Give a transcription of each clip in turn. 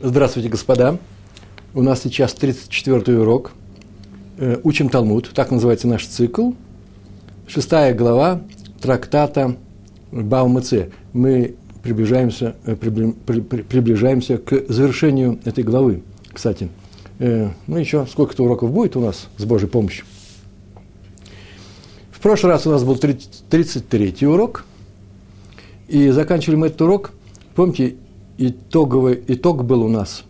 Здравствуйте, господа. У нас сейчас 34-й урок. Э, учим Талмуд. Так называется наш цикл. Шестая глава трактата Баумыце. Мы приближаемся, э, приближаемся к завершению этой главы. Кстати, э, ну еще сколько-то уроков будет у нас с Божьей помощью. В прошлый раз у нас был 33-й урок. И заканчивали мы этот урок. Помните, итоговый итог был у нас.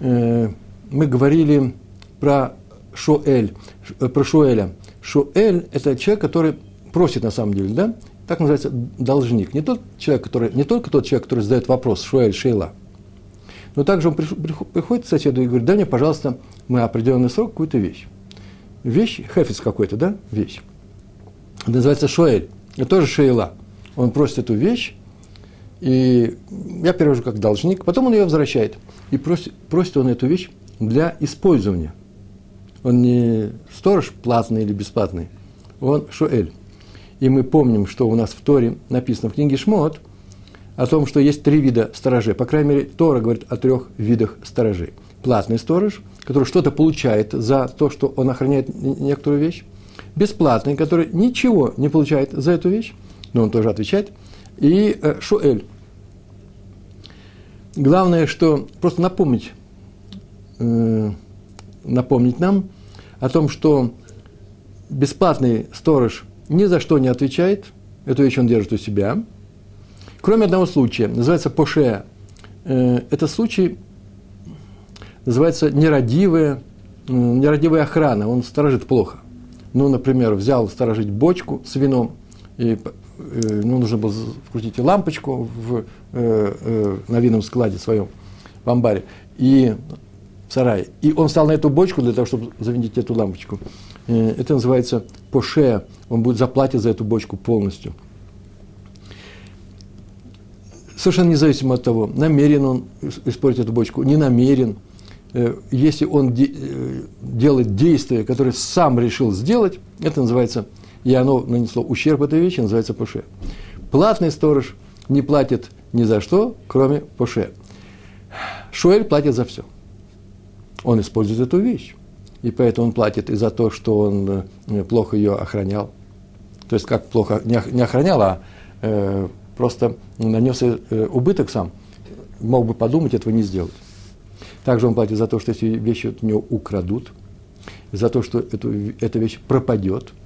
Э, мы говорили про Шуэль, э, про Шуэля. Шуэль – это человек, который просит на самом деле, да? Так называется должник. Не тот человек, который, не только тот человек, который задает вопрос, Шуэль, Шейла. Но также он приходит к соседу и говорит, дай мне, пожалуйста, на определенный срок какую-то вещь. Вещь, хефиц какой-то, да, вещь. Это называется Шуэль. Это тоже Шейла. Он просит эту вещь, и я перевожу как должник, потом он ее возвращает. И просит, просит он эту вещь для использования. Он не сторож платный или бесплатный, он шуэль. И мы помним, что у нас в Торе написано в книге Шмот о том, что есть три вида сторожей. По крайней мере, Тора говорит о трех видах сторожей. Платный сторож, который что-то получает за то, что он охраняет некоторую вещь. Бесплатный, который ничего не получает за эту вещь, но он тоже отвечает. И э, шуэль, Главное, что просто напомнить, э, напомнить нам о том, что бесплатный сторож ни за что не отвечает, эту вещь он держит у себя. Кроме одного случая, называется поше. Э, это случай называется нерадивая, э, нерадивая охрана, он сторожит плохо. Ну, например, взял сторожить бочку с вином, и ну, нужно было вкрутить лампочку в, э, э, на винном складе своем, в амбаре, и в сарае. И он встал на эту бочку для того, чтобы завинтить эту лампочку. Э, это называется поше, он будет заплатить за эту бочку полностью. Совершенно независимо от того, намерен он испортить эту бочку, не намерен. Э, если он де, э, делает действие, которое сам решил сделать, это называется и оно нанесло ущерб этой вещи, называется пуше. Платный сторож не платит ни за что, кроме пуше. Шуэль платит за все. Он использует эту вещь. И поэтому он платит и за то, что он э, плохо ее охранял. То есть, как плохо не охранял, а э, просто нанес э, убыток сам. Мог бы подумать, этого не сделать. Также он платит за то, что эти вещи от него украдут, за то, что эту, эта вещь пропадет –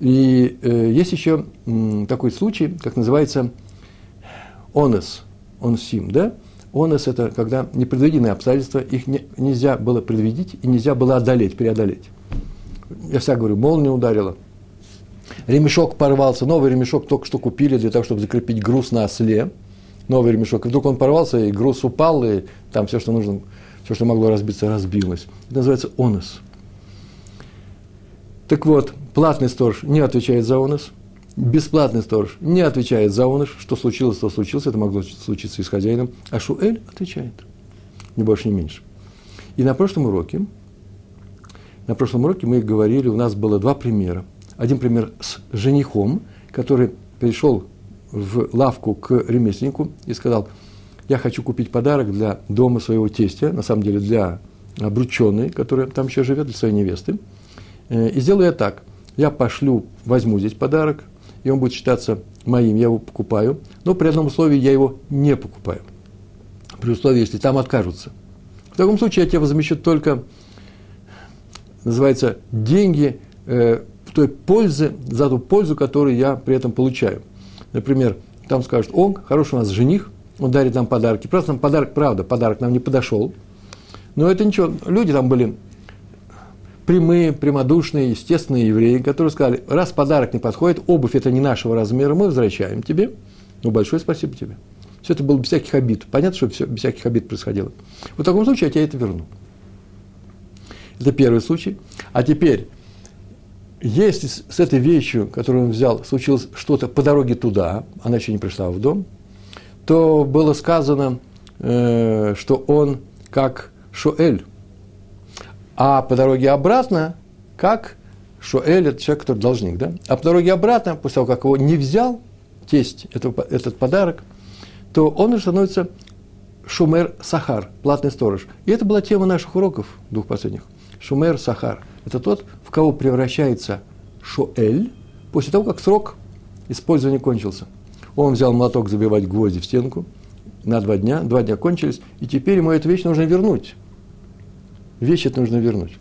и э, есть еще м, такой случай, как называется онес, онсим, да? Онес – это когда непредвиденные обстоятельства, их не, нельзя было предвидеть и нельзя было одолеть, преодолеть. Я всегда говорю, молния ударила, ремешок порвался, новый ремешок только что купили для того, чтобы закрепить груз на осле, новый ремешок, и вдруг он порвался, и груз упал, и там все, что нужно, все, что могло разбиться, разбилось. Это называется онес. Так вот, платный сторож не отвечает за онос, бесплатный сторож не отвечает за онос, что случилось, то случилось, это могло случиться и с хозяином, а Шуэль отвечает, ни больше, ни меньше. И на прошлом уроке, на прошлом уроке мы говорили, у нас было два примера. Один пример с женихом, который пришел в лавку к ремесленнику и сказал, я хочу купить подарок для дома своего тестя, на самом деле для обрученной, которая там еще живет, для своей невесты – и сделаю я так. Я пошлю, возьму здесь подарок, и он будет считаться моим, я его покупаю, но при одном условии я его не покупаю. При условии, если там откажутся. В таком случае я тебе возмещу только, называется, деньги э, той пользы, за ту пользу, которую я при этом получаю. Например, там скажут, он, хороший у нас жених, он дарит нам подарки. Просто нам подарок, правда, подарок нам не подошел. Но это ничего, люди там были прямые, прямодушные, естественные евреи, которые сказали, раз подарок не подходит, обувь это не нашего размера, мы возвращаем тебе. Ну, большое спасибо тебе. Все это было без всяких обид. Понятно, что все без всяких обид происходило. В таком случае я тебе это верну. Это первый случай. А теперь, если с этой вещью, которую он взял, случилось что-то по дороге туда, она еще не пришла в дом, то было сказано, э, что он как Шоэль, а по дороге обратно, как Шуэль, это человек, который должник, да? А по дороге обратно, после того, как его не взял тесть, этот, этот подарок, то он уже становится Шумер Сахар, платный сторож. И это была тема наших уроков, двух последних. Шумер Сахар. Это тот, в кого превращается Шуэль после того, как срок использования кончился. Он взял молоток забивать гвозди в стенку на два дня, два дня кончились, и теперь ему эту вещь нужно вернуть. Вещь эту нужно вернуть.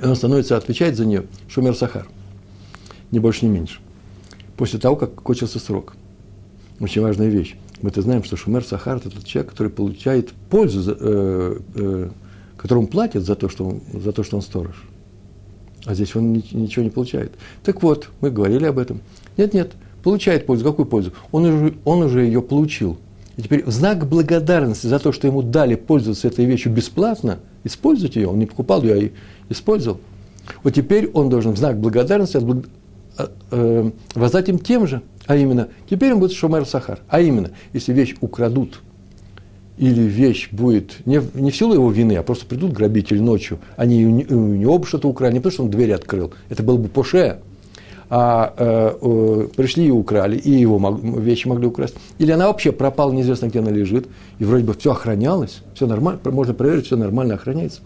И он становится отвечать за нее Шумер Сахар. Ни больше, ни меньше. После того, как кончился срок. Очень важная вещь. Мы-то знаем, что Шумер Сахар – это тот человек, который получает пользу, за, э, э, которому платят за то, что он, за то, что он сторож. А здесь он ничего не получает. Так вот, мы говорили об этом. Нет, нет, получает пользу. Какую пользу? Он уже, он уже ее получил. И теперь в знак благодарности за то, что ему дали пользоваться этой вещью бесплатно, использовать ее, он не покупал ее, а использовал. Вот теперь он должен в знак благодарности э, э, воздать им тем же – а именно, теперь он будет шумер сахар. А именно, если вещь украдут, или вещь будет не, не в силу его вины, а просто придут грабители ночью, они у него оба что-то украли, не потому что он двери открыл, это был бы поше, а э, пришли и украли, и его мог, вещи могли украсть. Или она вообще пропала, неизвестно, где она лежит, и вроде бы все охранялось, все нормально, можно проверить, все нормально охраняется,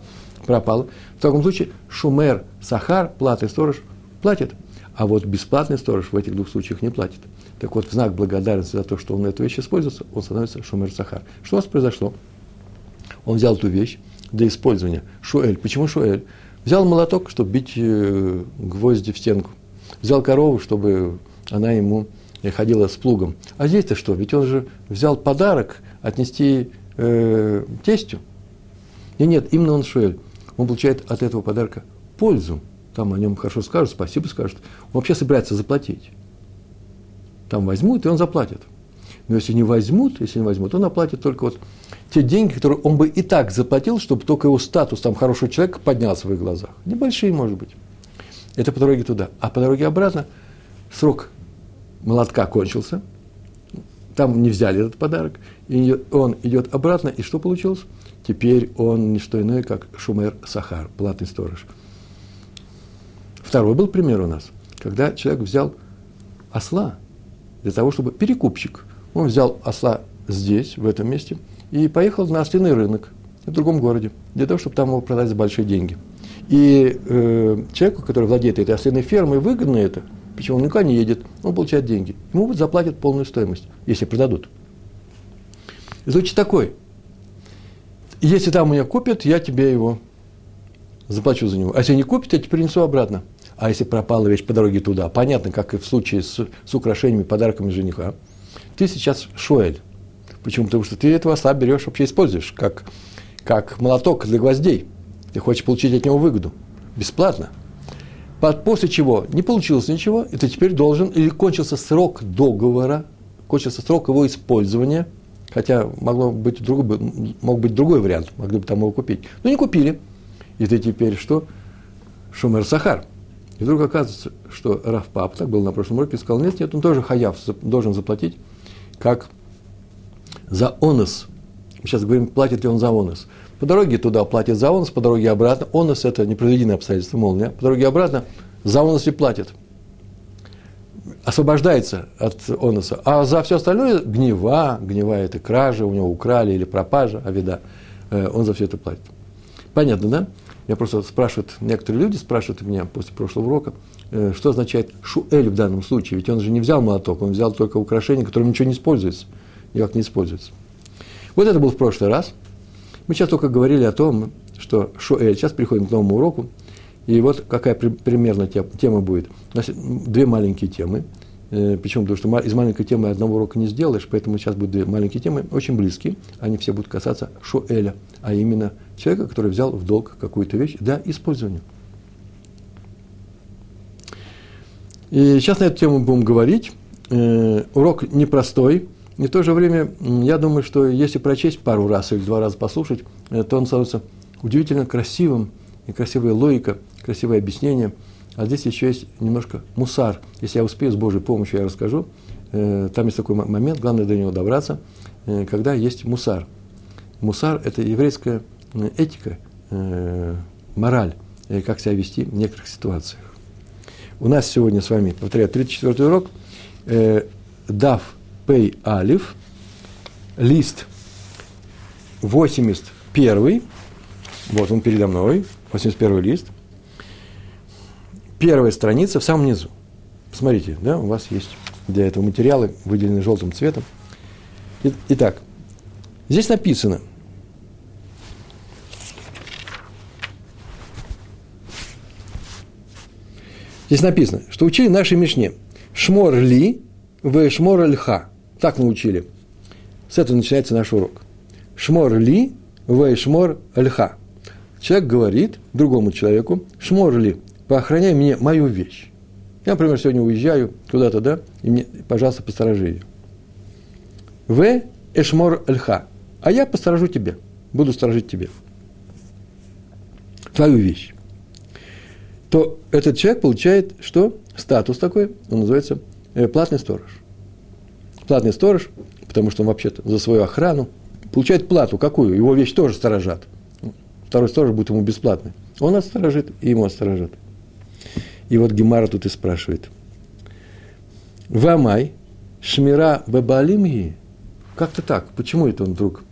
пропала. В таком случае шумер, сахар, платный сторож платит. А вот бесплатный сторож в этих двух случаях не платит. Так вот, в знак благодарности за то, что он эту вещь используется, он становится шумер сахар. Что у нас произошло? Он взял эту вещь для использования. Шуэль. Почему шуэль? Взял молоток, чтобы бить э, гвозди в стенку. Взял корову, чтобы она ему ходила с плугом. А здесь-то что? Ведь он же взял подарок отнести э, тестю. И нет, именно он шуэль. Он получает от этого подарка пользу там о нем хорошо скажут, спасибо скажут, он вообще собирается заплатить. Там возьмут, и он заплатит. Но если не возьмут, если не возьмут, он оплатит только вот те деньги, которые он бы и так заплатил, чтобы только его статус там хорошего человека поднялся в их глазах. Небольшие, может быть. Это по дороге туда. А по дороге обратно срок молотка кончился. Там не взяли этот подарок. И он идет обратно. И что получилось? Теперь он не что иное, как Шумер Сахар, платный сторож – Второй был пример у нас, когда человек взял осла для того, чтобы перекупщик. Он взял осла здесь, в этом месте, и поехал на ослиный рынок в другом городе, для того, чтобы там его продать за большие деньги. И э, человеку, который владеет этой ослиной фермой, выгодно это, почему он никуда не едет, он получает деньги. Ему заплатят полную стоимость, если продадут. Звучит такой. Если там меня купят, я тебе его заплачу за него. А если не купят, я тебе принесу обратно. А если пропала вещь по дороге туда, понятно, как и в случае с, с украшениями, подарками жениха, ты сейчас шуэль. Почему? Потому что ты этого осла берешь, вообще используешь, как, как молоток для гвоздей. Ты хочешь получить от него выгоду. Бесплатно. После чего не получилось ничего, и ты теперь должен, или кончился срок договора, кончился срок его использования, хотя могло быть другой, мог быть другой вариант, могли бы там его купить. Но не купили. И ты теперь что? Шумер Сахар. И вдруг оказывается, что Раф Пап, так был на прошлом уроке, сказал, нет, нет, он тоже хаяв должен заплатить, как за онос. Мы сейчас говорим, платит ли он за онос. По дороге туда платит за онос, по дороге обратно. Онос – это непредвиденное обстоятельство, молния. По дороге обратно за онос и платит. Освобождается от оноса. А за все остальное – гнева, гнева – это кража, у него украли или пропажа, авида. Э, он за все это платит. Понятно, да? Я просто спрашивают, некоторые люди спрашивают меня после прошлого урока, э, что означает шуэль в данном случае. Ведь он же не взял молоток, он взял только украшение, которым ничего не используется, никак не используется. Вот это был в прошлый раз. Мы сейчас только говорили о том, что шуэль. Сейчас переходим к новому уроку. И вот какая примерно тема будет. У нас две маленькие темы. Э, Почему? Потому что из маленькой темы одного урока не сделаешь, поэтому сейчас будут две маленькие темы, очень близкие. Они все будут касаться шуэля, а именно человека, который взял в долг какую-то вещь для использования. И сейчас на эту тему будем говорить. Э, урок непростой, и в то же время я думаю, что если прочесть пару раз или два раза послушать, э, то он становится удивительно красивым, и красивая логика, красивое объяснение. А здесь еще есть немножко мусар. Если я успею, с Божьей помощью я расскажу. Э, там есть такой момент, главное до него добраться, когда есть мусар. Мусар – это еврейская этика, э, мораль, э, как себя вести в некоторых ситуациях. У нас сегодня с вами, повторяю, 34 урок, э, Дав Пей Алиф, лист 81 вот он передо мной, 81 лист, первая страница в самом низу. Посмотрите, да, у вас есть для этого материалы, выделенные желтым цветом. Итак, здесь написано, Здесь написано, что учили нашей Мишне. Шмор ли, в шмор льха. Так мы учили. С этого начинается наш урок. Шмор ли, в шмор льха. Человек говорит другому человеку, шмор ли, поохраняй мне мою вещь. Я, например, сегодня уезжаю куда-то, да, и мне, пожалуйста, посторожи ее. В эшмор льха. А я посторожу тебе, буду сторожить тебе. Твою вещь. То этот человек получает что? Статус такой, он называется э, платный сторож. Платный сторож, потому что он вообще-то за свою охрану получает плату. Какую? Его вещь тоже сторожат. Второй сторож будет ему бесплатный. Он отсторожит, и ему отсторожат. И вот Гемара тут и спрашивает. Вамай, шмира бабалимги. Как-то так. Почему это он вдруг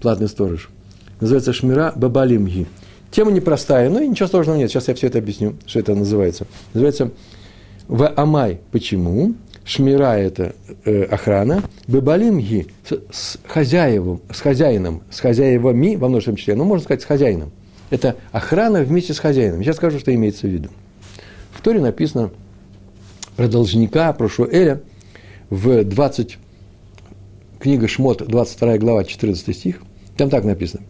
платный сторож? Называется шмира бабалимги. Тема непростая, но ничего сложного нет. Сейчас я все это объясню, что это называется. Называется в Амай. Почему? Шмира – это э, охрана. Бебалимги с, хозяевом, с хозяином, с хозяевами во множественном числе. Ну, можно сказать, с хозяином. Это охрана вместе с хозяином. Сейчас скажу, что имеется в виду. В Торе написано про должника, про Шуэля в 20, книга Шмот, 22 глава, 14 стих. Там так написано.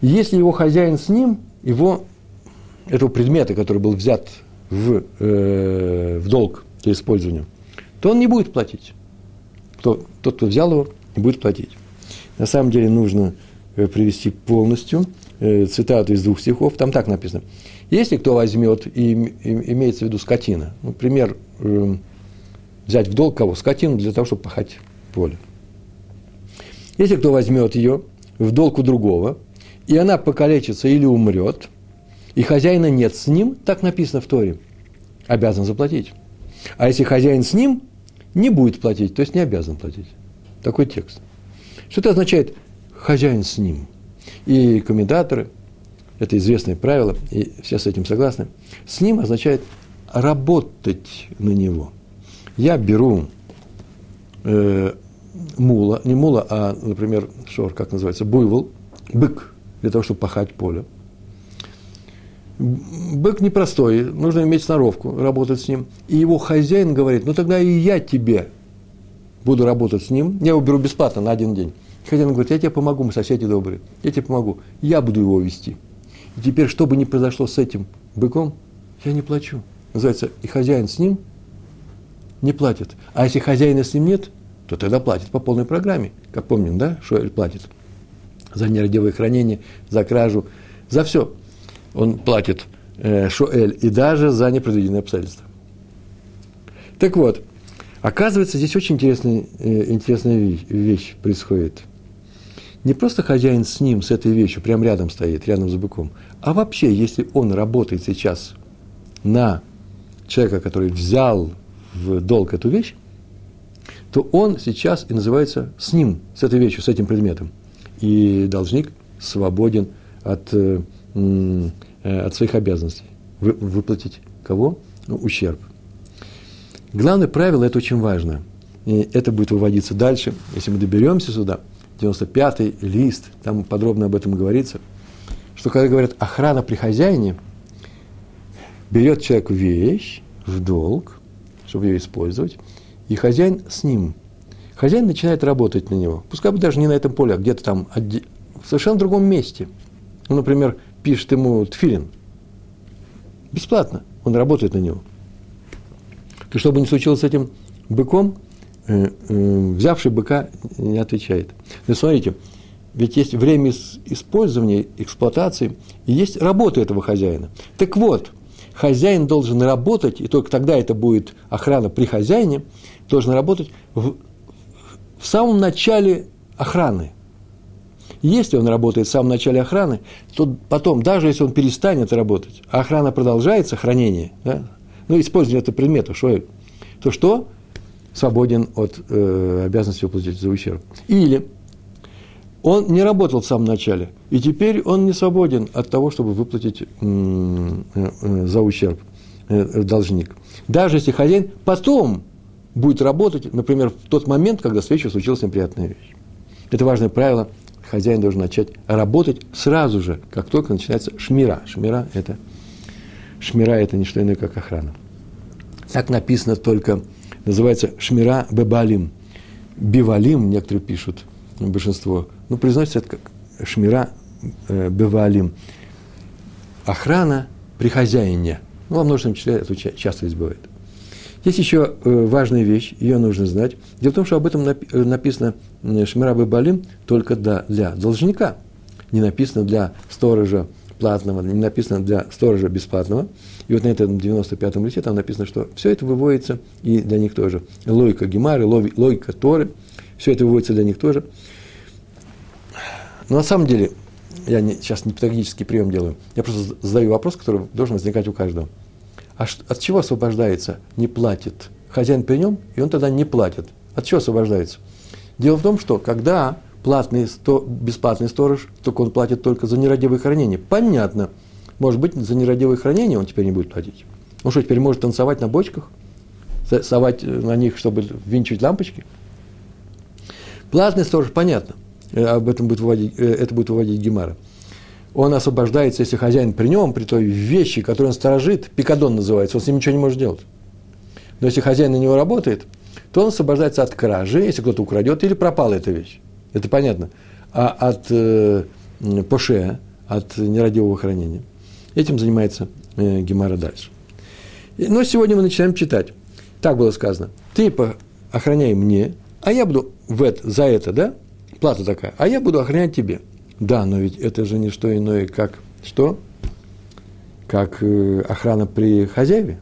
Если его хозяин с ним, его, этого предмета, который был взят в, э, в долг для использования, то он не будет платить. Кто, тот, кто взял его, не будет платить. На самом деле нужно э, привести полностью э, цитату из двух стихов. Там так написано. Если кто возьмет, и, имеется в виду скотина, например, э, взять в долг кого? Скотину для того, чтобы пахать поле. Если кто возьмет ее в долг у другого, и она покалечится или умрет, и хозяина нет с ним, так написано в Торе, обязан заплатить. А если хозяин с ним, не будет платить, то есть не обязан платить. Такой текст. Что это означает хозяин с ним? И комментаторы, это известное правило, и все с этим согласны, с ним означает работать на него. Я беру э, мула, не мула, а, например, шор, как называется, буйвол, бык, для того, чтобы пахать поле. Бык непростой, нужно иметь сноровку, работать с ним. И его хозяин говорит, ну тогда и я тебе буду работать с ним, я его беру бесплатно на один день. Хозяин говорит, я тебе помогу, мы соседи добрые, я тебе помогу, я буду его вести. И теперь, что бы ни произошло с этим быком, я не плачу. Называется, и хозяин с ним не платит. А если хозяина с ним нет, то тогда платит по полной программе. Как помним, да, Шуэль платит за нерадивое хранение, за кражу, за все. Он платит э, Шуэль и даже за непредвиденные обстоятельства. Так вот, оказывается, здесь очень интересная, э, интересная вещь, вещь происходит. Не просто хозяин с ним, с этой вещью, прямо рядом стоит, рядом с быком, а вообще, если он работает сейчас на человека, который взял в долг эту вещь, то он сейчас и называется с ним, с этой вещью, с этим предметом и должник свободен от, э, от своих обязанностей. Вы, выплатить кого? Ну, ущерб. Главное правило, это очень важно. И это будет выводиться дальше. Если мы доберемся сюда, 95-й лист, там подробно об этом говорится, что когда говорят охрана при хозяине, берет человек вещь в долг, чтобы ее использовать, и хозяин с ним Хозяин начинает работать на него. Пускай бы даже не на этом поле, а где-то там в совершенно другом месте. Ну, например, пишет ему тфилин. Бесплатно. Он работает на него. То, что бы ни случилось с этим быком, э, э, взявший быка не отвечает. Но смотрите, ведь есть время использования, эксплуатации, и есть работа этого хозяина. Так вот, хозяин должен работать, и только тогда это будет охрана при хозяине, должен работать в в самом начале охраны. Если он работает в самом начале охраны, то потом, даже если он перестанет работать, а охрана продолжается, хранение, да, ну, использование этого предмета, что, то что? Свободен от э, обязанности уплатить за ущерб. Или Он не работал в самом начале, и теперь он не свободен от того, чтобы выплатить э, э, за ущерб э, должник. Даже если хозяин потом будет работать, например, в тот момент, когда с вечера случилась неприятная вещь. Это важное правило. Хозяин должен начать работать сразу же, как только начинается шмира. Шмира – это, шмира – это не что иное, как охрана. Так написано только, называется шмира бебалим. Бивалим, некоторые пишут, большинство. Ну, произносится это как шмира э, бевалим. Охрана при хозяине. Ну, во множественном числе это часто здесь бывает. Есть еще э, важная вещь, ее нужно знать. Дело в том, что об этом э, написано Шмира Балим только для должника. Не написано для сторожа платного, не написано для сторожа бесплатного. И вот на этом 95-м листе там написано, что все это выводится и для них тоже. Логика Гемары, логика Торы, все это выводится для них тоже. Но на самом деле, я не, сейчас не педагогический прием делаю, я просто задаю вопрос, который должен возникать у каждого. А от чего освобождается, не платит? Хозяин при нем, и он тогда не платит. От чего освобождается? Дело в том, что когда платный, сто, бесплатный сторож, только он платит только за нерадивое хранение. Понятно. Может быть, за нерадивое хранение он теперь не будет платить. Он что, теперь может танцевать на бочках? Совать на них, чтобы винчивать лампочки? Платный сторож, понятно. Э, об этом будет выводить, э, это будет выводить Гемара он освобождается, если хозяин при нем, при той вещи, которую он сторожит, пикадон называется, он с ним ничего не может делать. Но если хозяин на него работает, то он освобождается от кражи, если кто-то украдет, или пропала эта вещь. Это понятно. А от э, поше, от нерадивого хранения. Этим занимается э, Гемара дальше. Но сегодня мы начинаем читать. Так было сказано. Ты охраняй мне, а я буду в это, за это, да, плата такая, а я буду охранять тебе. Да, но ведь это же не что иное, как что? Как э, охрана при хозяеве,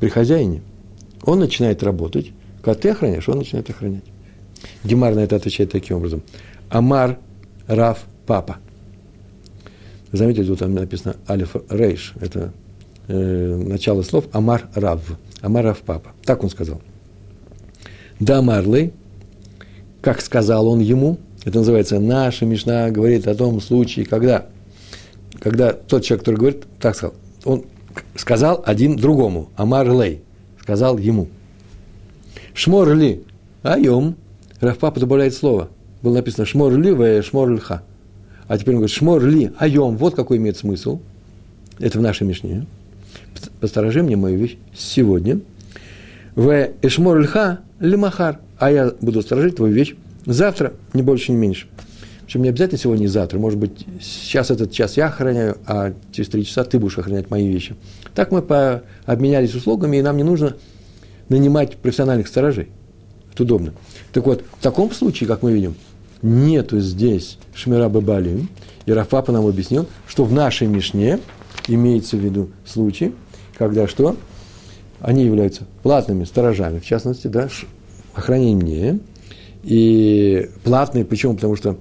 при хозяине. Он начинает работать, когда ты охраняешь, он начинает охранять. Гемар на это отвечает таким образом. Амар, Раф, Папа. Заметьте, тут там написано Алиф Рейш. Это э, начало слов Амар Рав. Амар Рав Папа. Так он сказал. Да, Марлей, как сказал он ему, это называется «Наша Мишна говорит о том случае, когда, когда тот человек, который говорит, так сказал, он сказал один другому, Амар Лей, сказал ему. Шмор ли, айом, Рафпапа добавляет слово. Было написано шмор ли, в шмор льха. А теперь он говорит шмор ли, айом, вот какой имеет смысл. Это в нашей Мишне. Посторожи мне мою вещь сегодня. В эшмор льха лимахар, а я буду сторожить твою вещь Завтра, не больше, не меньше. Причем не обязательно сегодня и завтра. Может быть, сейчас этот час я охраняю, а через три часа ты будешь охранять мои вещи. Так мы по, обменялись услугами, и нам не нужно нанимать профессиональных сторожей. Это удобно. Так вот, в таком случае, как мы видим, нету здесь Шмира Бабалим. И Рафапа нам объяснил, что в нашей Мишне имеется в виду случай, когда что? Они являются платными сторожами, в частности, да, охранение и платные, почему? Потому что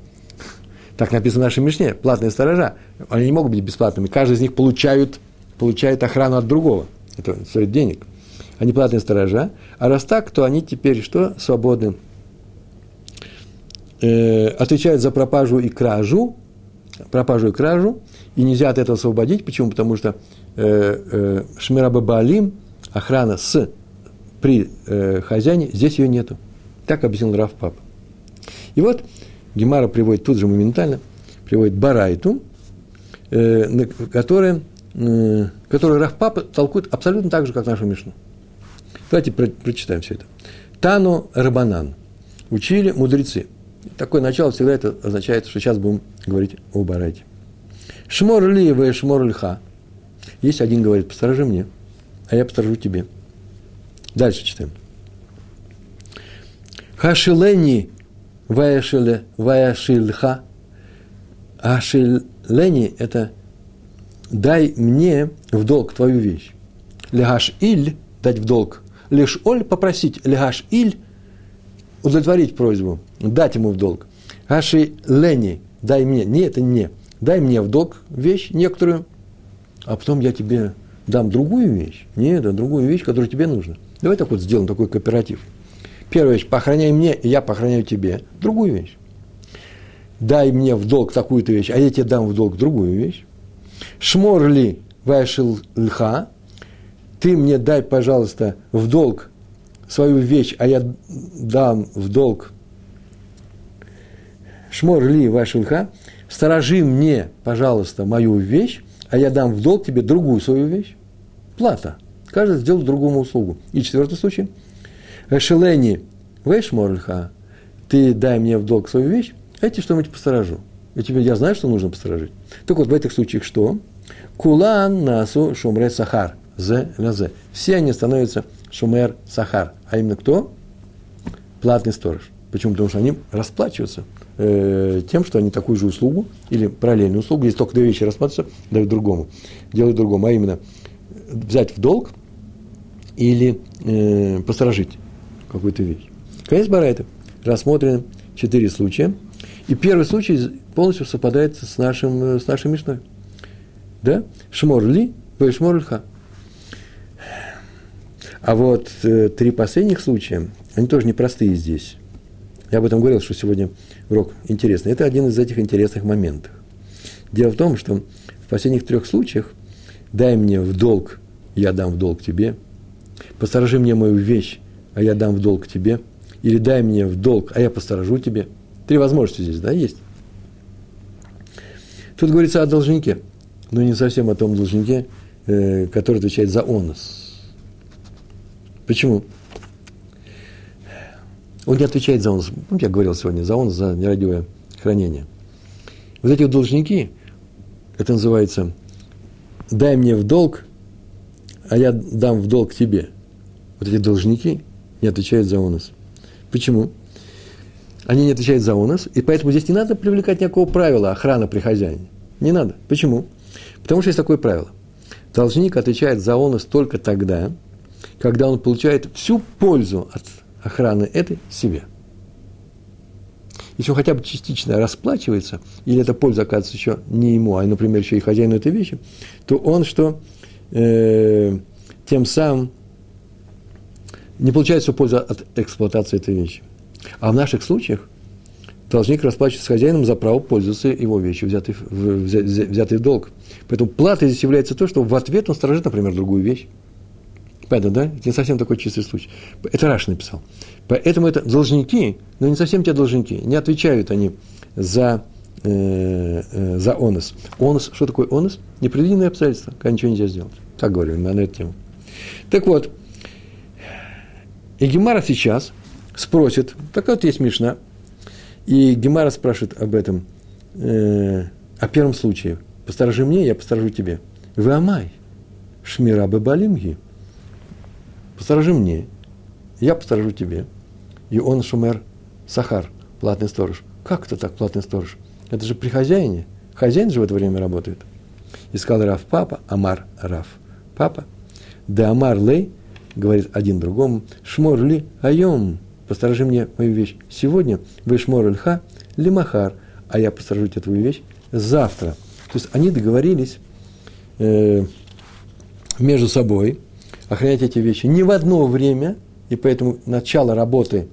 так написано в нашей Мишне, платные сторожа, они не могут быть бесплатными. Каждый из них получают, получает охрану от другого. Это стоит денег. Они платные сторожа. А раз так, то они теперь что? Свободны. Э, отвечают за пропажу и кражу. Пропажу и кражу. И нельзя от этого освободить. Почему? Потому что э, э, Шмираба Баалим, охрана с, при э, хозяине, здесь ее нету. Так объяснил Раф Папа. И вот Гемара приводит тут же моментально, приводит Барайту, э, которая, э, которую Раф Папа толкует абсолютно так же, как нашу Мишну. Давайте про, прочитаем все это. Тану Рабанан. Учили мудрецы. Такое начало всегда это означает, что сейчас будем говорить о Барайте. Шмор ли вы шмор льха. Есть один говорит, посторожи мне, а я посторожу тебе. Дальше читаем. Хашилени ваяшильха. Ашилени – это дай мне в долг твою вещь. Легаш иль – дать в долг. Лишь оль – попросить. Легаш иль – удовлетворить просьбу, дать ему в долг. Аши лени – дай мне. Не, это не. Дай мне в долг вещь некоторую, а потом я тебе дам другую вещь. Нет, да, другую вещь, которая тебе нужна. Давай так вот сделаем такой кооператив – Первая вещь, похороняй мне, и я похороняю тебе. Другую вещь. дай мне в долг такую-то вещь, а я тебе дам в долг другую вещь. Шмор ли вайшил льха, ты мне дай, пожалуйста, в долг свою вещь, а я дам в долг шмор ли вашильха, сторожи мне, пожалуйста, мою вещь, а я дам в долг тебе другую свою вещь. Плата. Каждый сделал другому услугу. И четвертый случай. Шелени вешморльха, ты дай мне в долг свою вещь, а что-нибудь посторожу. Я, тебе, я знаю, что нужно посторожить. Так вот, в этих случаях что? Кулан насу шумре сахар. Зе лязе. Все они становятся шумер сахар. А именно кто? Платный сторож. Почему? Потому что они расплачиваются э, тем, что они такую же услугу или параллельную услугу, если только две вещи рассматриваются, дают другому, делают другому, а именно взять в долг или э, посторожить какую-то вещь. Конец Барайта. Рассмотрено четыре случая. И первый случай полностью совпадает с нашим, э, с нашей Мишной. Да? Шмор ли, шмор льха. А вот э, три последних случая, они тоже непростые здесь. Я об этом говорил, что сегодня урок интересный. Это один из этих интересных моментов. Дело в том, что в последних трех случаях дай мне в долг, я дам в долг тебе, посторожи мне мою вещь, а я дам в долг тебе, или дай мне в долг, а я посторожу тебе. Три возможности здесь, да, есть. Тут говорится о должнике, но не совсем о том должнике, э, который отвечает за онос. Почему? Он не отвечает за онос. Я говорил сегодня, за онос, за нерадивое хранение. Вот эти вот должники, это называется «дай мне в долг, а я дам в долг тебе». Вот эти должники не отвечают за онос. Почему? Они не отвечают за онос, и поэтому здесь не надо привлекать никакого правила охраны при хозяине. Не надо. Почему? Потому что есть такое правило. Должник отвечает за онос только тогда, когда он получает всю пользу от охраны этой себе. Если он хотя бы частично расплачивается, или эта польза оказывается еще не ему, а, например, еще и хозяину этой вещи, то он что? Э, тем самым не получает всю пользу от эксплуатации этой вещи. А в наших случаях должник расплачивается с хозяином за право пользоваться его вещью, взятой в, взятой в долг. Поэтому платой здесь является то, что в ответ он сторожит, например, другую вещь. Понятно, да? Это не совсем такой чистый случай. Это Раш написал. Поэтому это должники, но не совсем те должники. Не отвечают они за, э, э, за онос. Онос, что такое онос? Непредвиденные обстоятельства, когда ничего нельзя сделать. Так говорю на эту тему. Так вот, и Гемара сейчас спросит, так вот есть Мишна, и Гемара спрашивает об этом, э, о первом случае. Посторожи мне, я посторожу тебе. Вы амай, шмира бебалимги – посторожи мне, я посторожу тебе. И он шумер сахар, платный сторож. Как это так, платный сторож? Это же при хозяине. Хозяин же в это время работает. И сказал Раф папа, Амар Раф папа. Да Амар лей, говорит один другому, шмор ли айом, посторожи мне мою вещь сегодня, вы шмор льха, лимахар, а я посторожу тебе твою вещь завтра. То есть они договорились э, между собой, охранять эти вещи не в одно время, и поэтому начало работы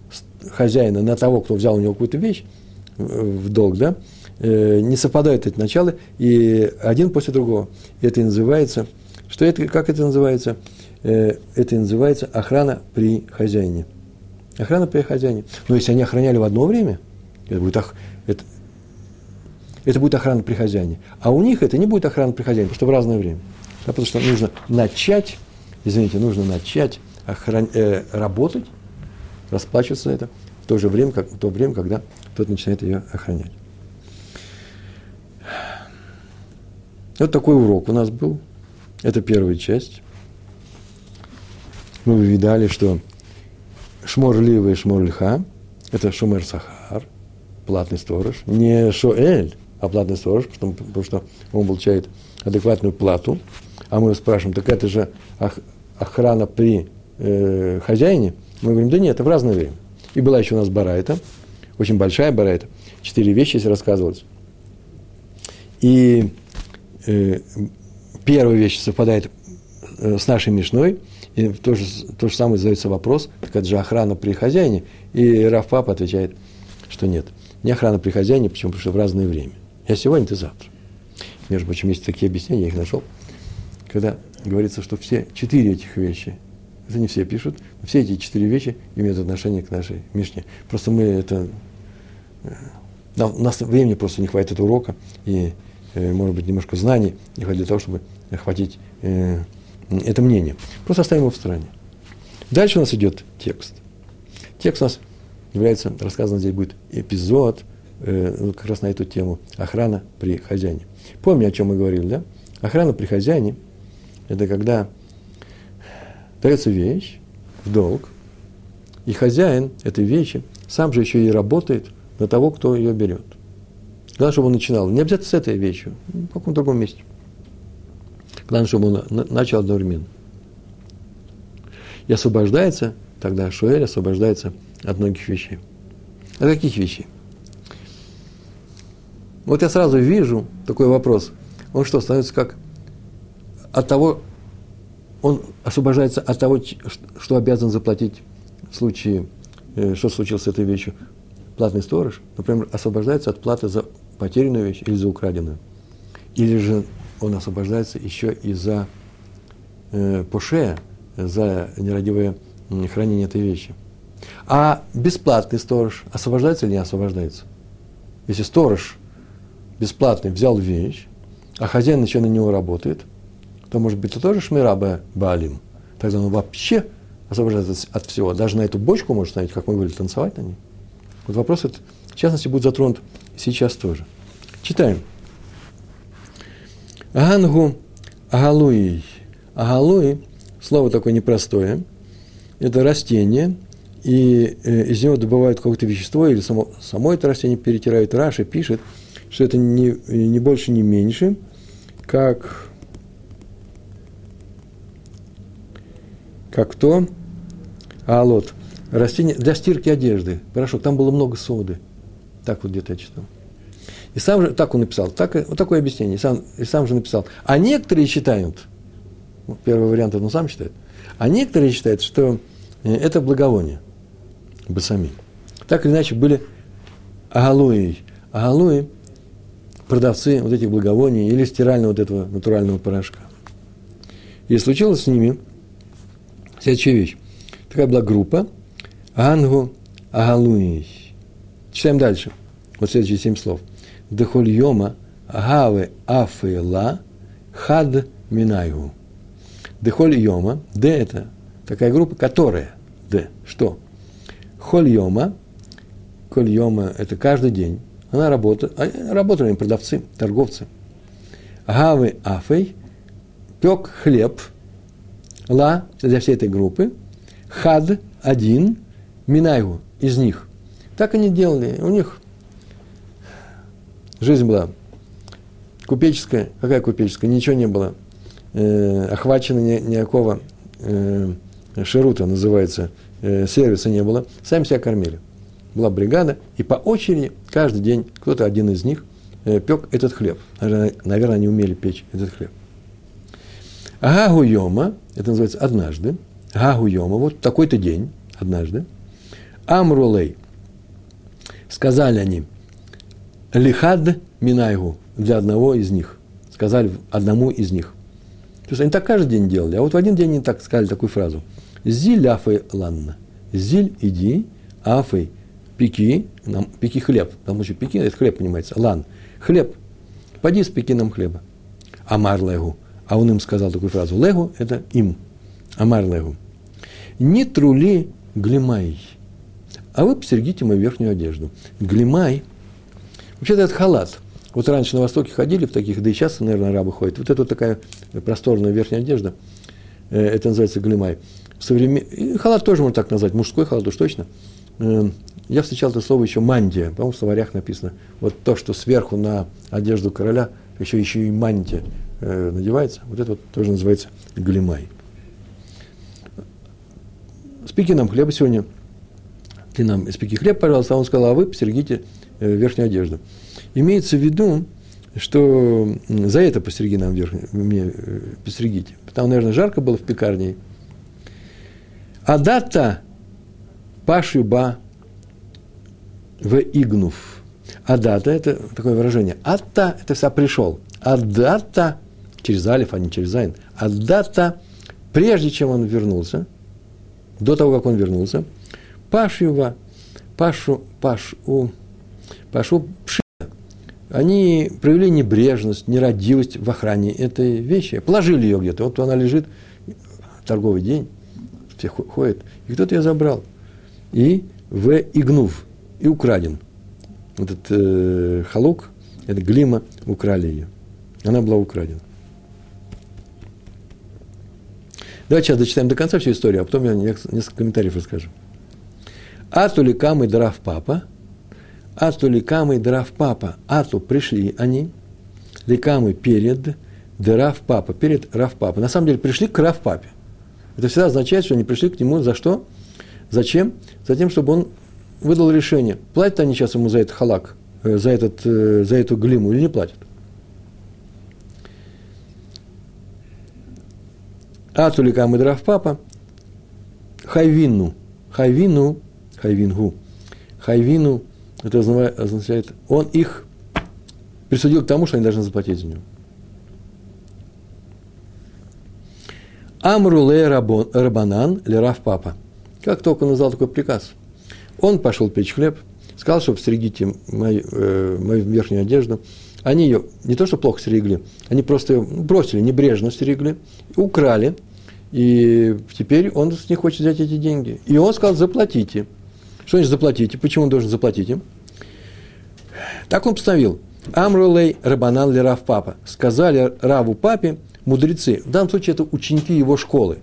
хозяина на того, кто взял у него какую-то вещь э, в долг, да, э, не совпадают эти начала, и один после другого. Это и называется, что это, как это называется? Э, это и называется охрана при хозяине. Охрана при хозяине. Но если они охраняли в одно время, это будет, это, это будет охрана при хозяине. А у них это не будет охрана при хозяине, потому что в разное время. Да, потому что нужно начать извините, нужно начать охран... э, работать, расплачиваться за это в то же время, как, в то время, когда тот начинает ее охранять. Вот такой урок у нас был. Это первая часть. Мы видали, что шмор лива и шмор льха – это шумер сахар, платный сторож. Не шоэль, а платный сторож, потому, что он получает адекватную плату. А мы спрашиваем, так это же охрана при э, хозяине, мы говорим, да нет, это в разное время. И была еще у нас барайта, очень большая барайта, четыре вещи здесь рассказывалось. И э, первая вещь совпадает э, с нашей Мишной, и то же, то же самое задается вопрос, так это же охрана при хозяине. И Раф Папа отвечает, что нет. Не охрана при хозяине, почему? Потому что в разное время. Я сегодня, ты завтра. Между прочим, есть такие объяснения, я их нашел, когда говорится, что все четыре этих вещи, это не все пишут, но все эти четыре вещи имеют отношение к нашей Мишне. Просто мы это... Э, у нас времени просто не хватит урока, и, э, может быть, немножко знаний не хватит для того, чтобы охватить э, это мнение. Просто оставим его в стороне. Дальше у нас идет текст. Текст у нас является, рассказан здесь будет эпизод, э, как раз на эту тему, охрана при хозяине. Помни, о чем мы говорили, да? Охрана при хозяине – это когда дается вещь в долг, и хозяин этой вещи сам же еще и работает на того, кто ее берет. Главное, чтобы он начинал. Не обязательно с этой вещью, в каком-то другом месте. Главное, чтобы он начал одновременно. И освобождается, тогда Шуэль освобождается от многих вещей. От каких вещей? Вот я сразу вижу такой вопрос. Он что, становится как от того, он освобождается от того, что обязан заплатить в случае, э, что случилось с этой вещью. Платный сторож, например, освобождается от платы за потерянную вещь или за украденную. Или же он освобождается еще и за э, поше, за нерадивое хранение этой вещи. А бесплатный сторож освобождается или не освобождается? Если сторож бесплатный взял вещь, а хозяин еще на него работает, то, может быть, это тоже шмираба балим. Тогда он вообще освобождается от всего. Даже на эту бочку может ставить, как мы говорили, танцевать на ней. Вот вопрос этот, в частности, будет затронут сейчас тоже. Читаем. Ангу агалуи. Агалуи, слово такое непростое, это растение, и э, из него добывают какое-то вещество, или само, само это растение перетирают. Раши пишет, что это не, не больше, не меньше, как, как то, алот, растение для стирки одежды, порошок, там было много соды. Так вот где-то я читал. И сам же, так он написал, так, вот такое объяснение, и сам, и сам же написал. А некоторые считают, вот первый вариант он сам считает, а некоторые считают, что э, это благовоние, басами. Так или иначе были агалуи. Агалуи – продавцы вот этих благовоний или стирального вот этого натурального порошка. И случилось с ними следующая вещь. Такая была группа Ангу Агалуи. Читаем дальше. Вот следующие семь слов дехольома гаве афела хад минайгу. Дехольома, д это такая группа, которая, д, что? Хольома, кольома это каждый день, она работает, а, работали продавцы, торговцы. Гавы афей, пек хлеб, ла для всей этой группы, хад один, минайгу из них. Так они делали, у них Жизнь была купеческая. Какая купеческая? Ничего не было. Э, охвачено ни, никакого э, ширута, называется, э, сервиса не было. Сами себя кормили. Была бригада, и по очереди каждый день кто-то один из них э, пек этот хлеб. Наверное, они умели печь этот хлеб. Агагуйома, это называется однажды, Агагуйома, вот такой-то день, однажды, Амрулей, сказали они – לחד מינייהו для одного из них. Сказали одному из них. То есть они так каждый день делали, а вот в один день они так сказали такую фразу. זיל אפי לנא. זיל иди, אפי пеки, нам, пеки хлеб. Там еще пеки, это хлеб понимается, לן. Хлеб. Поди спеки нам хлеба. אמר להו. А он им сказал такую фразу. להו – это им. אמר להו. Не трули глимай. А вы посергите мою верхнюю одежду. Глимай Вообще-то это халат. Вот раньше на Востоке ходили в таких, да и сейчас, наверное, арабы ходят. Вот это вот такая просторная верхняя одежда, э, это называется глимай. Современ... Халат тоже можно так назвать, мужской халат уж точно. Э, я встречал это слово еще мантия, по-моему, в словарях написано. Вот то, что сверху на одежду короля еще, еще и мантия э, надевается, вот это вот тоже называется глимай. Спеки нам хлеба сегодня. Ты нам испеки хлеб, пожалуйста. А он сказал, а вы постерегите верхнюю одежду. Имеется в виду, что за это постереги нам верхнюю, мне э, постерегите. Потому, наверное, жарко было в пекарне. А дата пашиба в игнув. Адата – это такое выражение. Ата – это вся пришел. Адата – через алиф, а не через айн. Адата – прежде чем он вернулся, до того, как он вернулся, Пашьюва, Пашу, Пашу, Пашу Пши, они провели небрежность, нерадивость в охране этой вещи. Положили ее где-то. Вот она лежит, торговый день, все ходят, и кто-то ее забрал. И в игнув, и украден. Этот э, халук, это глима, украли ее. Она была украдена. Давайте сейчас дочитаем до конца всю историю, а потом я несколько комментариев расскажу. Ату ликам и драв папа, ату ликам и драв папа, ату пришли они, ликамы перед драв папа, перед рав папа. На самом деле пришли к рав папе. Это всегда означает, что они пришли к нему за что? Зачем? За тем, чтобы он выдал решение, платят они сейчас ему за этот халак, э, за, этот, э, за эту глиму или не платят. Атулика Мидрав Папа, Хайвину, Хайвину, Хайвингу, Хайвину, это означает, он их присудил к тому, что они должны заплатить за него. Амруле Рабанан Лерав Папа. Как только он издал такой приказ, он пошел печь хлеб, сказал, что стригите мою, э, мою верхнюю одежду. Они ее не то, что плохо стригли, они просто ее бросили, небрежно стригли, украли, и теперь он них хочет взять эти деньги. И он сказал, заплатите. Что значит заплатите? Почему он должен заплатить им? Так он постановил. Амрулей Рабанан Лерав Папа. Сказали Раву Папе, мудрецы, в данном случае это ученики его школы.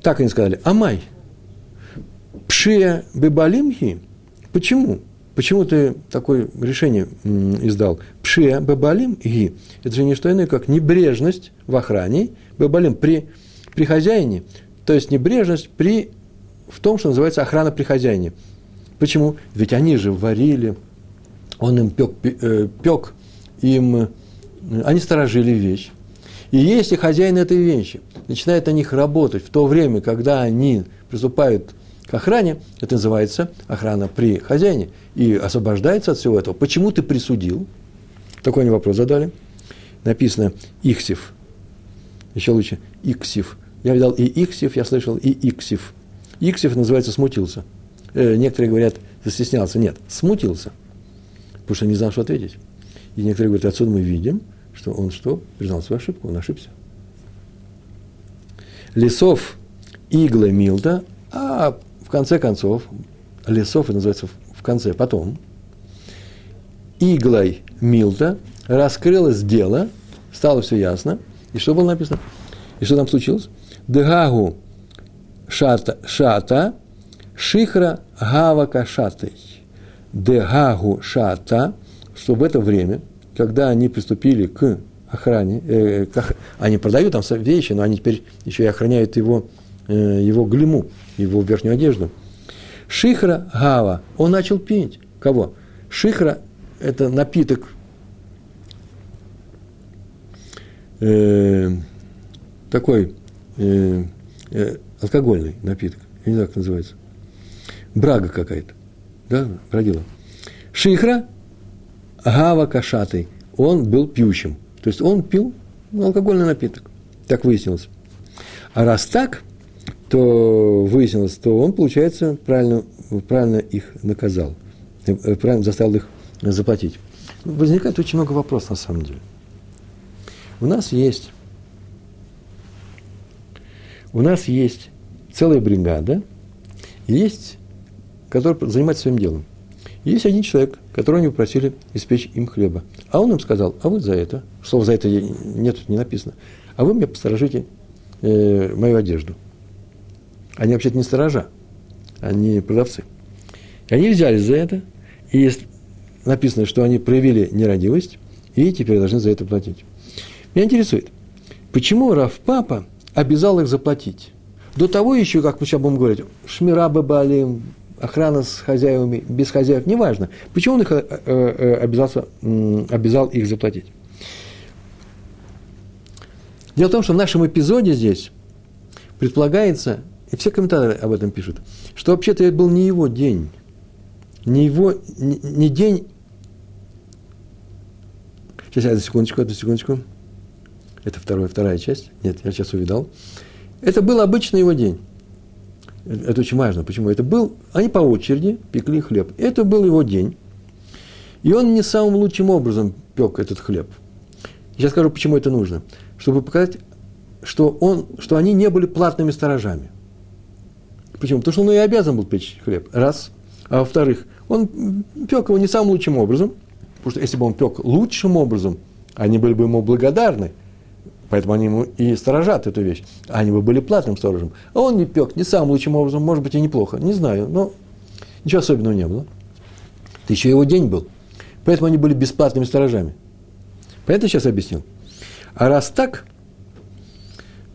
Так они сказали, Амай, Пшия Бебалимхи, почему? Почему ты такое решение издал? Пшия Бебалим Ги. Это же не что иное, как небрежность в охране. Бебалим при, при хозяине. То есть небрежность при, в том, что называется охрана при хозяине. Почему? Ведь они же варили, он им пек, э, пек им они сторожили вещь. И если хозяин этой вещи начинает на них работать в то время, когда они приступают к охране, это называется охрана при хозяине, и освобождается от всего этого. Почему ты присудил? Такой они вопрос задали. Написано «ихсив». Еще лучше «иксив». Я видал и «иксив», я слышал и «иксив». «Иксив» называется «смутился». Э, некоторые говорят «застеснялся». Нет, «смутился», потому что не знал, что ответить. И некоторые говорят, отсюда мы видим, что он что? Признал свою ошибку, он ошибся. Лесов игла милта, а в конце концов, лесов это называется в конце, потом, иглой милта раскрылось дело, стало все ясно. И что было написано? И что там случилось? Дегагу шата, шата шихра гава кашатой. Дегагу шата – что в это время, когда они приступили к охране, э, к, они продают там вещи, но они теперь еще и охраняют его, э, его глиму, его верхнюю одежду. Шихра Гава, он начал пить. Кого? Шихра – это напиток, э, такой э, э, алкогольный напиток, я не знаю, как называется. Брага какая-то, да, бродила. Шихра Гава Кашатый, он был пьющим. То есть он пил алкогольный напиток. Так выяснилось. А раз так, то выяснилось, то он, получается, правильно, правильно их наказал, э, правильно заставил их заплатить. Возникает очень много вопросов на самом деле. У нас есть, у нас есть целая бригада, есть, которая занимается своим делом. Есть один человек, которого они попросили испечь им хлеба. А он им сказал, а вы за это, слово за это нет, не написано, а вы мне посторожите э, мою одежду. Они вообще-то не сторожа, они продавцы. И они взялись за это, и написано, что они проявили нерадивость, и теперь должны за это платить. Меня интересует, почему Раф Папа обязал их заплатить? До того еще, как мы сейчас будем говорить, Шмира Бабалим, охрана с хозяевами, без хозяев, неважно. Почему он их э, э, обязался, обязал их заплатить? Дело в том, что в нашем эпизоде здесь предполагается и все комментаторы об этом пишут, что вообще-то это был не его день, не его, не, не день... Сейчас, одну секундочку, одну секундочку. Это вторая, вторая часть. Нет, я сейчас увидал. Это был обычный его день. Это очень важно. Почему? Это был, они по очереди пекли хлеб. Это был его день. И он не самым лучшим образом пек этот хлеб. Я скажу, почему это нужно. Чтобы показать, что, он, что они не были платными сторожами. Почему? Потому что он и обязан был печь хлеб. Раз. А во-вторых, он пек его не самым лучшим образом. Потому что если бы он пек лучшим образом, они были бы ему благодарны. Поэтому они ему и сторожат эту вещь. Они бы были платным сторожем. А он не пек не самым лучшим образом, может быть, и неплохо. Не знаю, но ничего особенного не было. Это еще его день был. Поэтому они были бесплатными сторожами. Понятно сейчас объяснил? А раз так,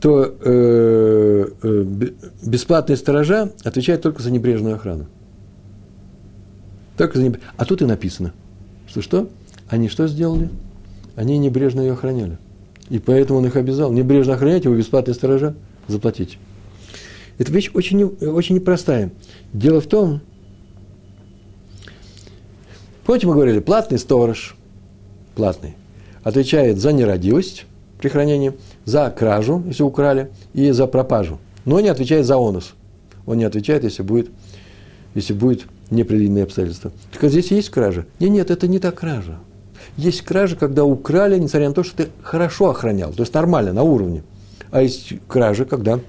то э, э, бесплатные сторожа отвечают только за небрежную охрану. Только за неб... А тут и написано, что что? Они что сделали? Они небрежно ее охраняли. И поэтому он их обязал. Небрежно охранять его бесплатные сторожа, заплатить. Эта вещь очень, очень непростая. Дело в том, помните, мы говорили, платный сторож, платный, отвечает за нерадивость при хранении, за кражу, если украли, и за пропажу. Но не отвечает за онус. Он не отвечает, если будет, если будет непредвиденные обстоятельства. Так а здесь есть кража? Нет, нет, это не та кража. Есть кража, когда украли, несмотря на то, что ты хорошо охранял, то есть нормально, на уровне. А есть кража, когда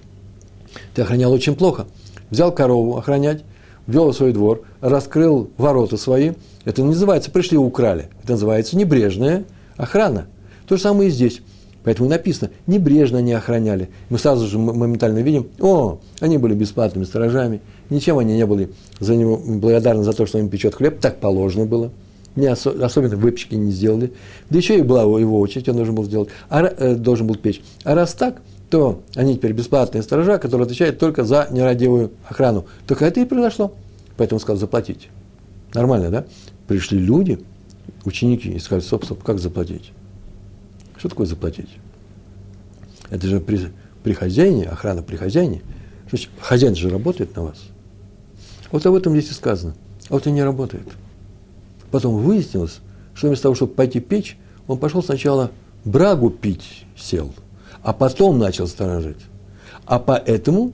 ты охранял очень плохо. Взял корову охранять, ввел в свой двор, раскрыл ворота свои. Это не называется «пришли украли». Это называется небрежная охрана. То же самое и здесь. Поэтому написано, небрежно они охраняли. Мы сразу же моментально видим, о, они были бесплатными сторожами, ничем они не были за него благодарны за то, что им печет хлеб, так положено было. Не осо- особенно выпечки не сделали. Да еще и была его очередь, он должен был сделать, а, э, должен был печь. А раз так, то они теперь бесплатные сторожа, которые отвечают только за нерадивую охрану. Только это и произошло. Поэтому сказал заплатить. Нормально, да? Пришли люди, ученики, и сказали, стоп, стоп, как заплатить? Что такое заплатить? Это же при, при хозяине, охрана при хозяине. Значит, хозяин же работает на вас. Вот об этом здесь и сказано. А вот и не работает. Потом выяснилось, что вместо того, чтобы пойти печь, он пошел сначала брагу пить сел, а потом начал сторожить. А поэтому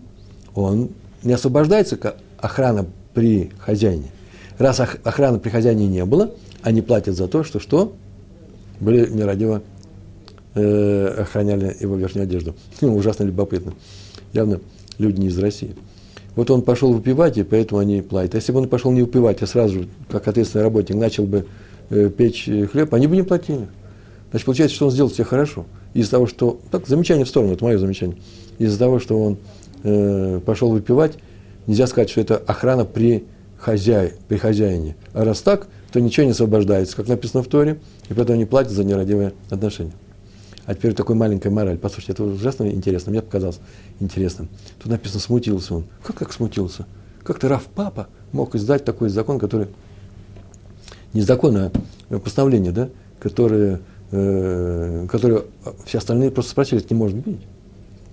он не освобождается, как охрана при хозяине. Раз охраны при хозяине не было, они платят за то, что что? Были нерадиво э, охраняли его верхнюю одежду. Ужасно любопытно. Явно люди не из России. Вот он пошел выпивать, и поэтому они платят. Если бы он пошел не выпивать, а сразу, как ответственный работник, начал бы э, печь хлеб, они бы не платили. Значит, получается, что он сделал все хорошо. Из-за того, что... Так, замечание в сторону, это мое замечание. Из-за того, что он э, пошел выпивать, нельзя сказать, что это охрана при, хозяй, при хозяине. А раз так, то ничего не освобождается, как написано в Торе, и поэтому они платят за нерадивые отношения. А теперь такой маленькая мораль. Послушайте, это ужасно интересно, мне показалось интересным. Тут написано, смутился он. Как как смутился? Как ты, Раф Папа, мог издать такой закон, который... Не закон, а постановление, да? Которое, э, которое все остальные просто спросили, это не может быть.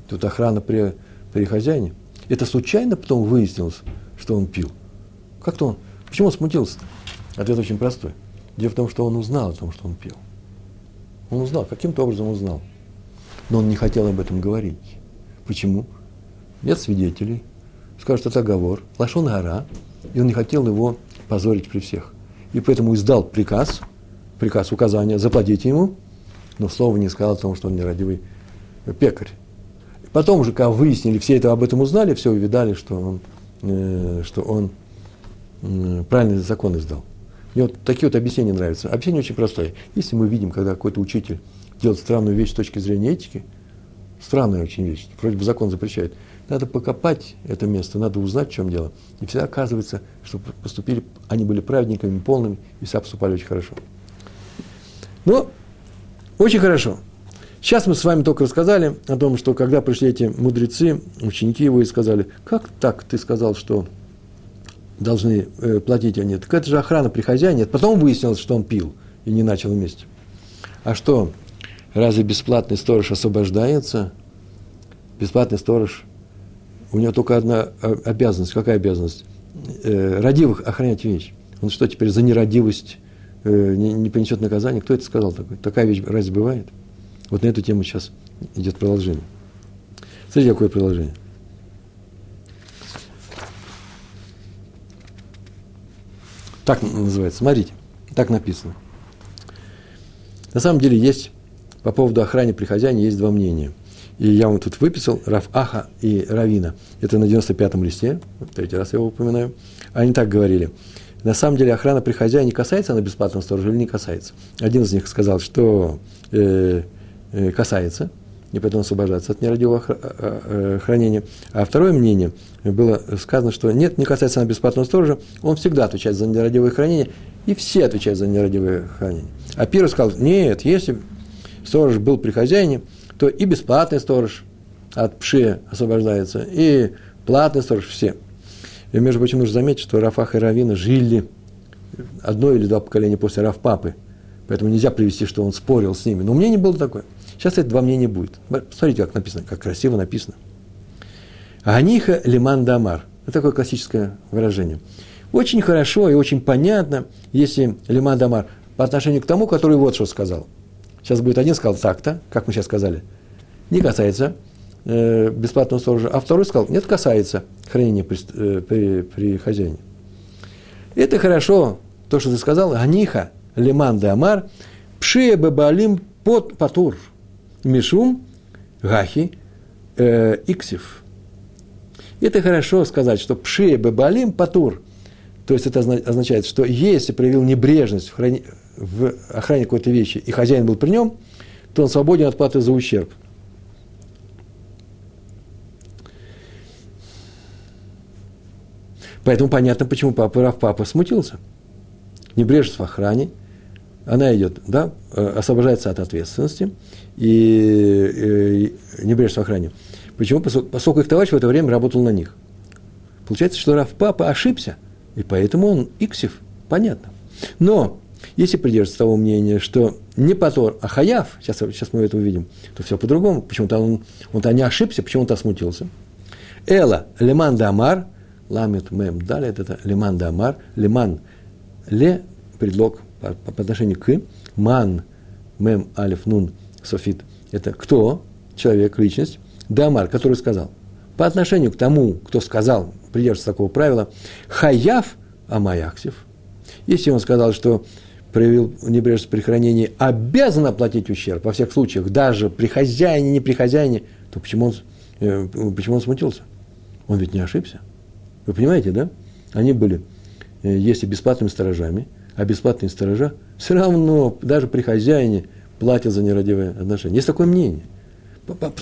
Тут охрана при, при хозяине. Это случайно потом выяснилось, что он пил. Как-то он... Почему он смутился? Ответ очень простой. Дело в том, что он узнал о том, что он пил. Он узнал, каким-то образом узнал. Но он не хотел об этом говорить. Почему? Нет свидетелей. Скажут, это оговор. Лашон гора. И он не хотел его позорить при всех. И поэтому издал приказ, приказ, указания, заплатите ему, но слова не сказал о том, что он нерадивый пекарь. Потом уже, когда выяснили, все это об этом узнали, все увидали, что он, э, что он э, правильный закон издал. Мне вот такие вот объяснения нравятся. Объяснение очень простое. Если мы видим, когда какой-то учитель делает странную вещь с точки зрения этики, странная очень вещь, вроде бы закон запрещает, надо покопать это место, надо узнать, в чем дело. И всегда оказывается, что поступили, они были праведниками полными, и все поступали очень хорошо. Но очень хорошо. Сейчас мы с вами только рассказали о том, что когда пришли эти мудрецы, ученики его и сказали, как так ты сказал, что должны э, платить они. Так это же охрана при хозяине. Потом выяснилось, что он пил и не начал вместе. А что, разве бесплатный сторож освобождается? Бесплатный сторож у него только одна обязанность. Какая обязанность? Э, родивых охранять вещь. Он что, теперь за нерадивость э, не, не понесет наказание? Кто это сказал такой? Такая вещь разве бывает? Вот на эту тему сейчас идет продолжение. Смотрите, какое продолжение. Так называется. Смотрите, так написано. На самом деле есть по поводу охраны при хозяине есть два мнения. И я вам тут выписал Раф Аха и Равина. Это на 95-м листе, третий раз я его упоминаю. Они так говорили. На самом деле охрана при хозяине касается она бесплатного сторожа или не касается? Один из них сказал, что э, э, касается, и поэтому освобождаться от нерадивого э, э, хранения. А второе мнение было сказано, что нет, не касается она бесплатного сторожа, он всегда отвечает за нерадивое хранение, и все отвечают за нерадивое хранение. А первый сказал, нет, если сторож был при хозяине, то и бесплатный сторож от пши освобождается, и платный сторож, все. И, между прочим, нужно заметить, что Рафах и Равина жили одно или два поколения после Рафпапы, поэтому нельзя привести, что он спорил с ними. Но мнение было такое. Сейчас это два мнения будет. Посмотрите, как написано, как красиво написано. Аниха лиман дамар. Это такое классическое выражение. Очень хорошо и очень понятно, если лиман дамар по отношению к тому, который вот что сказал – Сейчас будет один сказал так-то, как мы сейчас сказали, не касается э, бесплатного сторожа, а второй сказал, нет, касается хранения при, э, при, при хозяине. Это хорошо, то, что ты сказал, Аниха, Лиман де Амар, Пшия под Патур, Мишум, Гахи, э, Иксив. Это хорошо сказать, что Пшия Бабалим Патур, то есть это означает, что если проявил небрежность в, храни, в охране какой-то вещи, и хозяин был при нем, то он свободен от платы за ущерб. Поэтому понятно, почему папа Раф папа смутился. Небрежность в охране, она идет, да, э, освобождается от ответственности, и, и небрежность в охране. Почему? Поскольку их товарищ в это время работал на них. Получается, что Раф папа ошибся, и поэтому он иксив, понятно. Но если придерживаться того мнения, что не Патор, а Хаяв, сейчас, сейчас мы это увидим, то все по-другому. Почему-то он, он-то не ошибся, почему-то смутился. Эла, леман дамар, ламит мем, далее это леман дамар, леман, ле, предлог по, по отношению к, ман, мем, алиф, нун, софит, это кто, человек, личность, дамар, который сказал. По отношению к тому, кто сказал, придерживается такого правила, хаяв, амаяксив. Если он сказал, что проявил небрежность при хранении, обязан оплатить ущерб во всех случаях, даже при хозяине, не при хозяине, то почему он, э, почему он смутился? Он ведь не ошибся. Вы понимаете, да? Они были, э, если бесплатными сторожами, а бесплатные сторожа все равно, даже при хозяине, платят за нерадивые отношения. Есть такое мнение.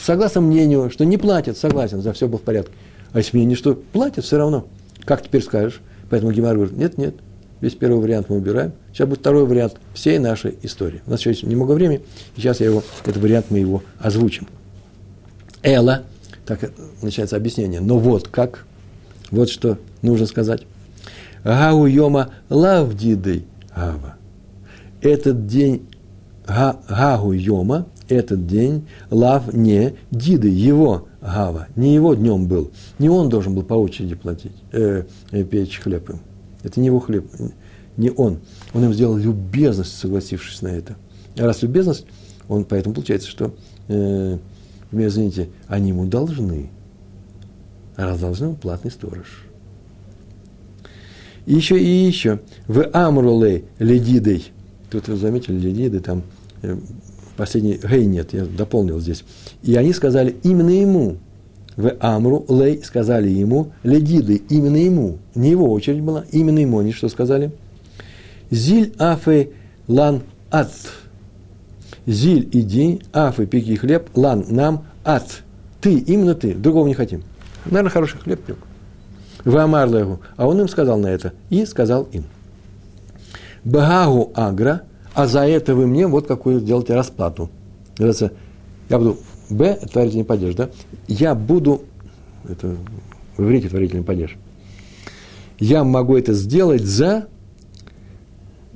Согласно мнению, что не платят, согласен, за все было в порядке. А есть мнение, что платят все равно. Как теперь скажешь? Поэтому Гемар говорит, нет, нет, Весь первый вариант мы убираем. Сейчас будет второй вариант всей нашей истории. У нас еще есть немного времени, и сейчас я его, этот вариант мы его озвучим. Эла, так начинается объяснение. Но вот как, вот что нужно сказать. Гау йома лавдидей гава. Этот день гагу йома, этот день лав не диды, его гава, не его днем был. Не он должен был по очереди платить, э, э, печь хлеб им. Это не его хлеб, не он. Он им сделал любезность, согласившись на это. А раз любезность, он поэтому получается, что, э, извините, они ему должны. А раз должны, он платный сторож. И еще, и еще. В Амруле ледидой. Тут вы заметили, ледиды, там последний гей нет, я дополнил здесь. И они сказали именно ему, в Амру Лей сказали ему, ледиды, именно ему, не его очередь была, именно ему они что сказали? זיל אפי לן את. זיל иди, אפי пеки хлеб, לן нам את. Ты, именно ты, другого не хотим. Наверное, хороший хлеб пек. ואמר להו. А он им сказал на это. И сказал им. בההוא אגרא, а за это вы мне вот какую сделаете расплату. Я буду ב – творительный падеж, да? Я буду, это в иврите творительный падеж, я могу это сделать за,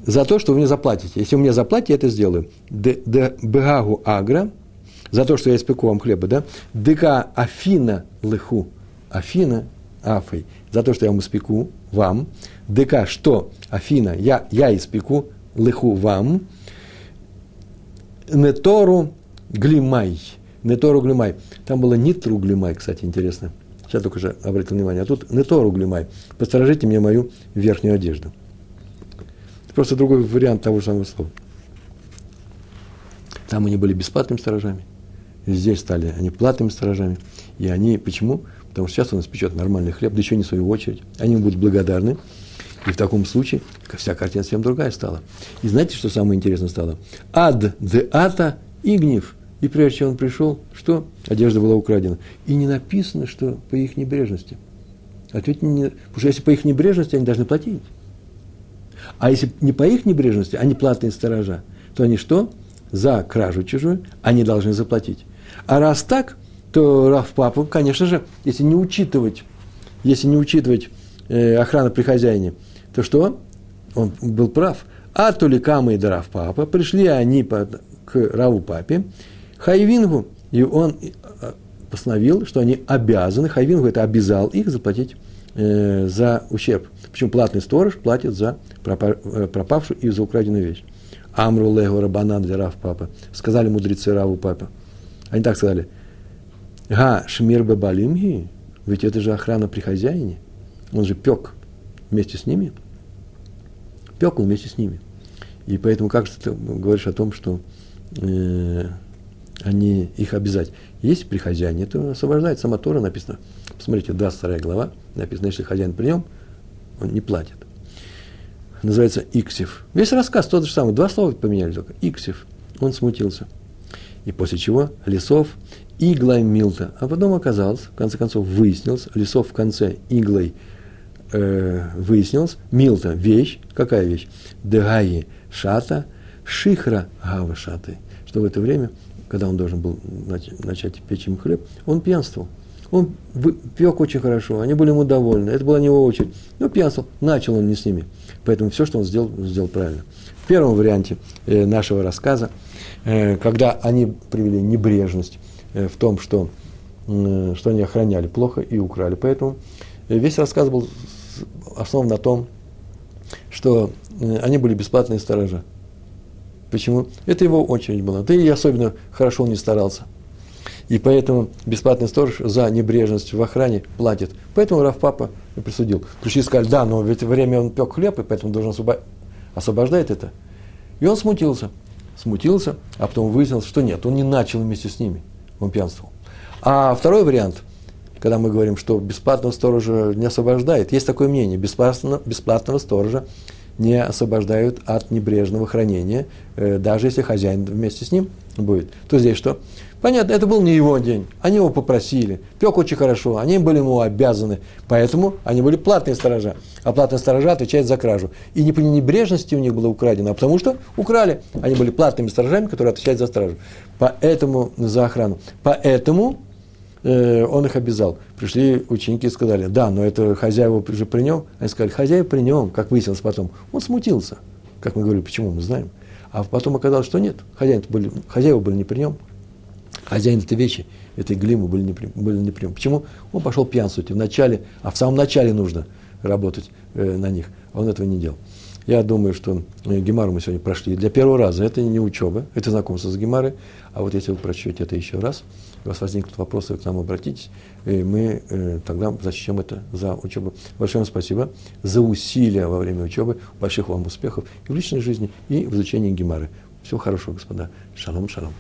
за то, что вы мне заплатите. Если вы мне заплатите, я это сделаю. Бегагу агра, за то, что я испеку вам хлеба, да? Дека афина лыху Афина, Афой, за то, что я вам испеку вам. ДК, что Афина, я, я испеку лыху вам. Нетору глимай. Нетору глимай. Там было нитру глимай, кстати, интересно. Сейчас только же обратил внимание. А тут нетору глимай. Посторожите мне мою верхнюю одежду. Просто другой вариант того же самого слова. Там они были бесплатными сторожами. Здесь стали они платными сторожами. И они, почему? Потому что сейчас он испечет нормальный хлеб, да еще не в свою очередь. Они будут благодарны. И в таком случае вся картина совсем другая стала. И знаете, что самое интересное стало? Ад де ата и гнев. И прежде чем он пришел, что? Одежда была украдена. И не написано, что по их небрежности. Ответь не, потому что если по их небрежности, они должны платить. А если не по их небрежности, они платные сторожа, то они что? За кражу чужую они должны заплатить. А раз так, то Раф Папу, конечно же, если не учитывать, если не учитывать э, охрану при хозяине, то что? Он был прав. אתו לקמיה דרב פפא пришли они по, к Раву Папе, חייבינהו, и он э, постановил, что они обязаны, חייבינהו это обязал их заплатить э, за ущерб. Почему платный сторож платит за э, пропавшую и за украденную вещь. אמרו ליה רבנן לרב פפא. Сказали мудрецы Раву Папа. Они так сказали – הא שמירה בבעלים היא, ведь это же охрана при хозяине. Он же пек вместе с ними. Пек он вместе с ними. И поэтому как же ты говоришь о том, что э, они их обязать? Если при хозяине, то освобождает сама Тора, написано. Посмотрите, 22 глава, написано, если хозяин при нем, он не платит. Называется Иксив. Весь рассказ тот же самый, два слова поменяли только. Иксив. Он смутился. И после чего Лесов иглой Милта. А потом оказалось, в конце концов, выяснилось, Лесов в конце иглой э, выяснилось, Милта – вещь, какая вещь? Дегаи шата, шихра гава шаты. Что в это время, когда он должен был начать печь им хлеб, он пьянствовал. Он пек очень хорошо, они были ему довольны, это была не его очередь. Но пьянствовал, начал он не с ними. Поэтому все, что он сделал, сделал правильно. В первом варианте э, нашего рассказа, э, когда они привели небрежность, Э, в том, что, что они охраняли плохо и украли. Поэтому э, весь рассказ был основан на том, что э, они были бесплатные сторожа. Почему? Это его очередь была. Да и особенно хорошо он не старался. И поэтому бесплатный сторож за небрежность в охране платит. Поэтому Раф Папа присудил. Пришли и сказали, да, но ведь время он пек хлеб, и поэтому должен освобождать. Освобождает это. И он смутился. Смутился, а потом выяснилось, что нет, он не начал вместе с ними он пьянствовал. А второй вариант, когда мы говорим, что бесплатного сторожа не освобождает, есть такое мнение, бесплатного, бесплатного сторожа не освобождают от небрежного хранения, э, даже если хозяин вместе с ним будет. То здесь что? Понятно, это был не его день. Они его попросили. Пек очень хорошо, они были ему обязаны. Поэтому они были платные сторожа. А платные сторожа отвечают за кражу. И не по небрежности у них было украдено, а потому что украли. Они были платными сторожами, которые отвечают за стражу. Поэтому, за охрану. Поэтому он их обязал. Пришли ученики и сказали, да, но это хозяева уже при нем. Они сказали, хозяева при нем, как выяснилось потом. Он смутился. Как мы говорили, почему, мы знаем. А потом оказалось, что нет, хозяин были, хозяева были не при нем. Хозяин этой вещи, этой глимы были не, были не при нем. Почему? Он пошел пьянствовать в начале, а в самом начале нужно работать э, на них. Он этого не делал. Я думаю, что э, Гемару мы сегодня прошли для первого раза. Это не учеба, это знакомство с Гемарой. А вот если вы прочтете это еще раз, у вас возникнут вопросы, к нам обратитесь, и мы э, тогда зачтем это за учебу. Большое вам спасибо за усилия во время учебы, больших вам успехов и в личной жизни, и в изучении Гемары. Всего хорошего, господа. Шалом, шалом.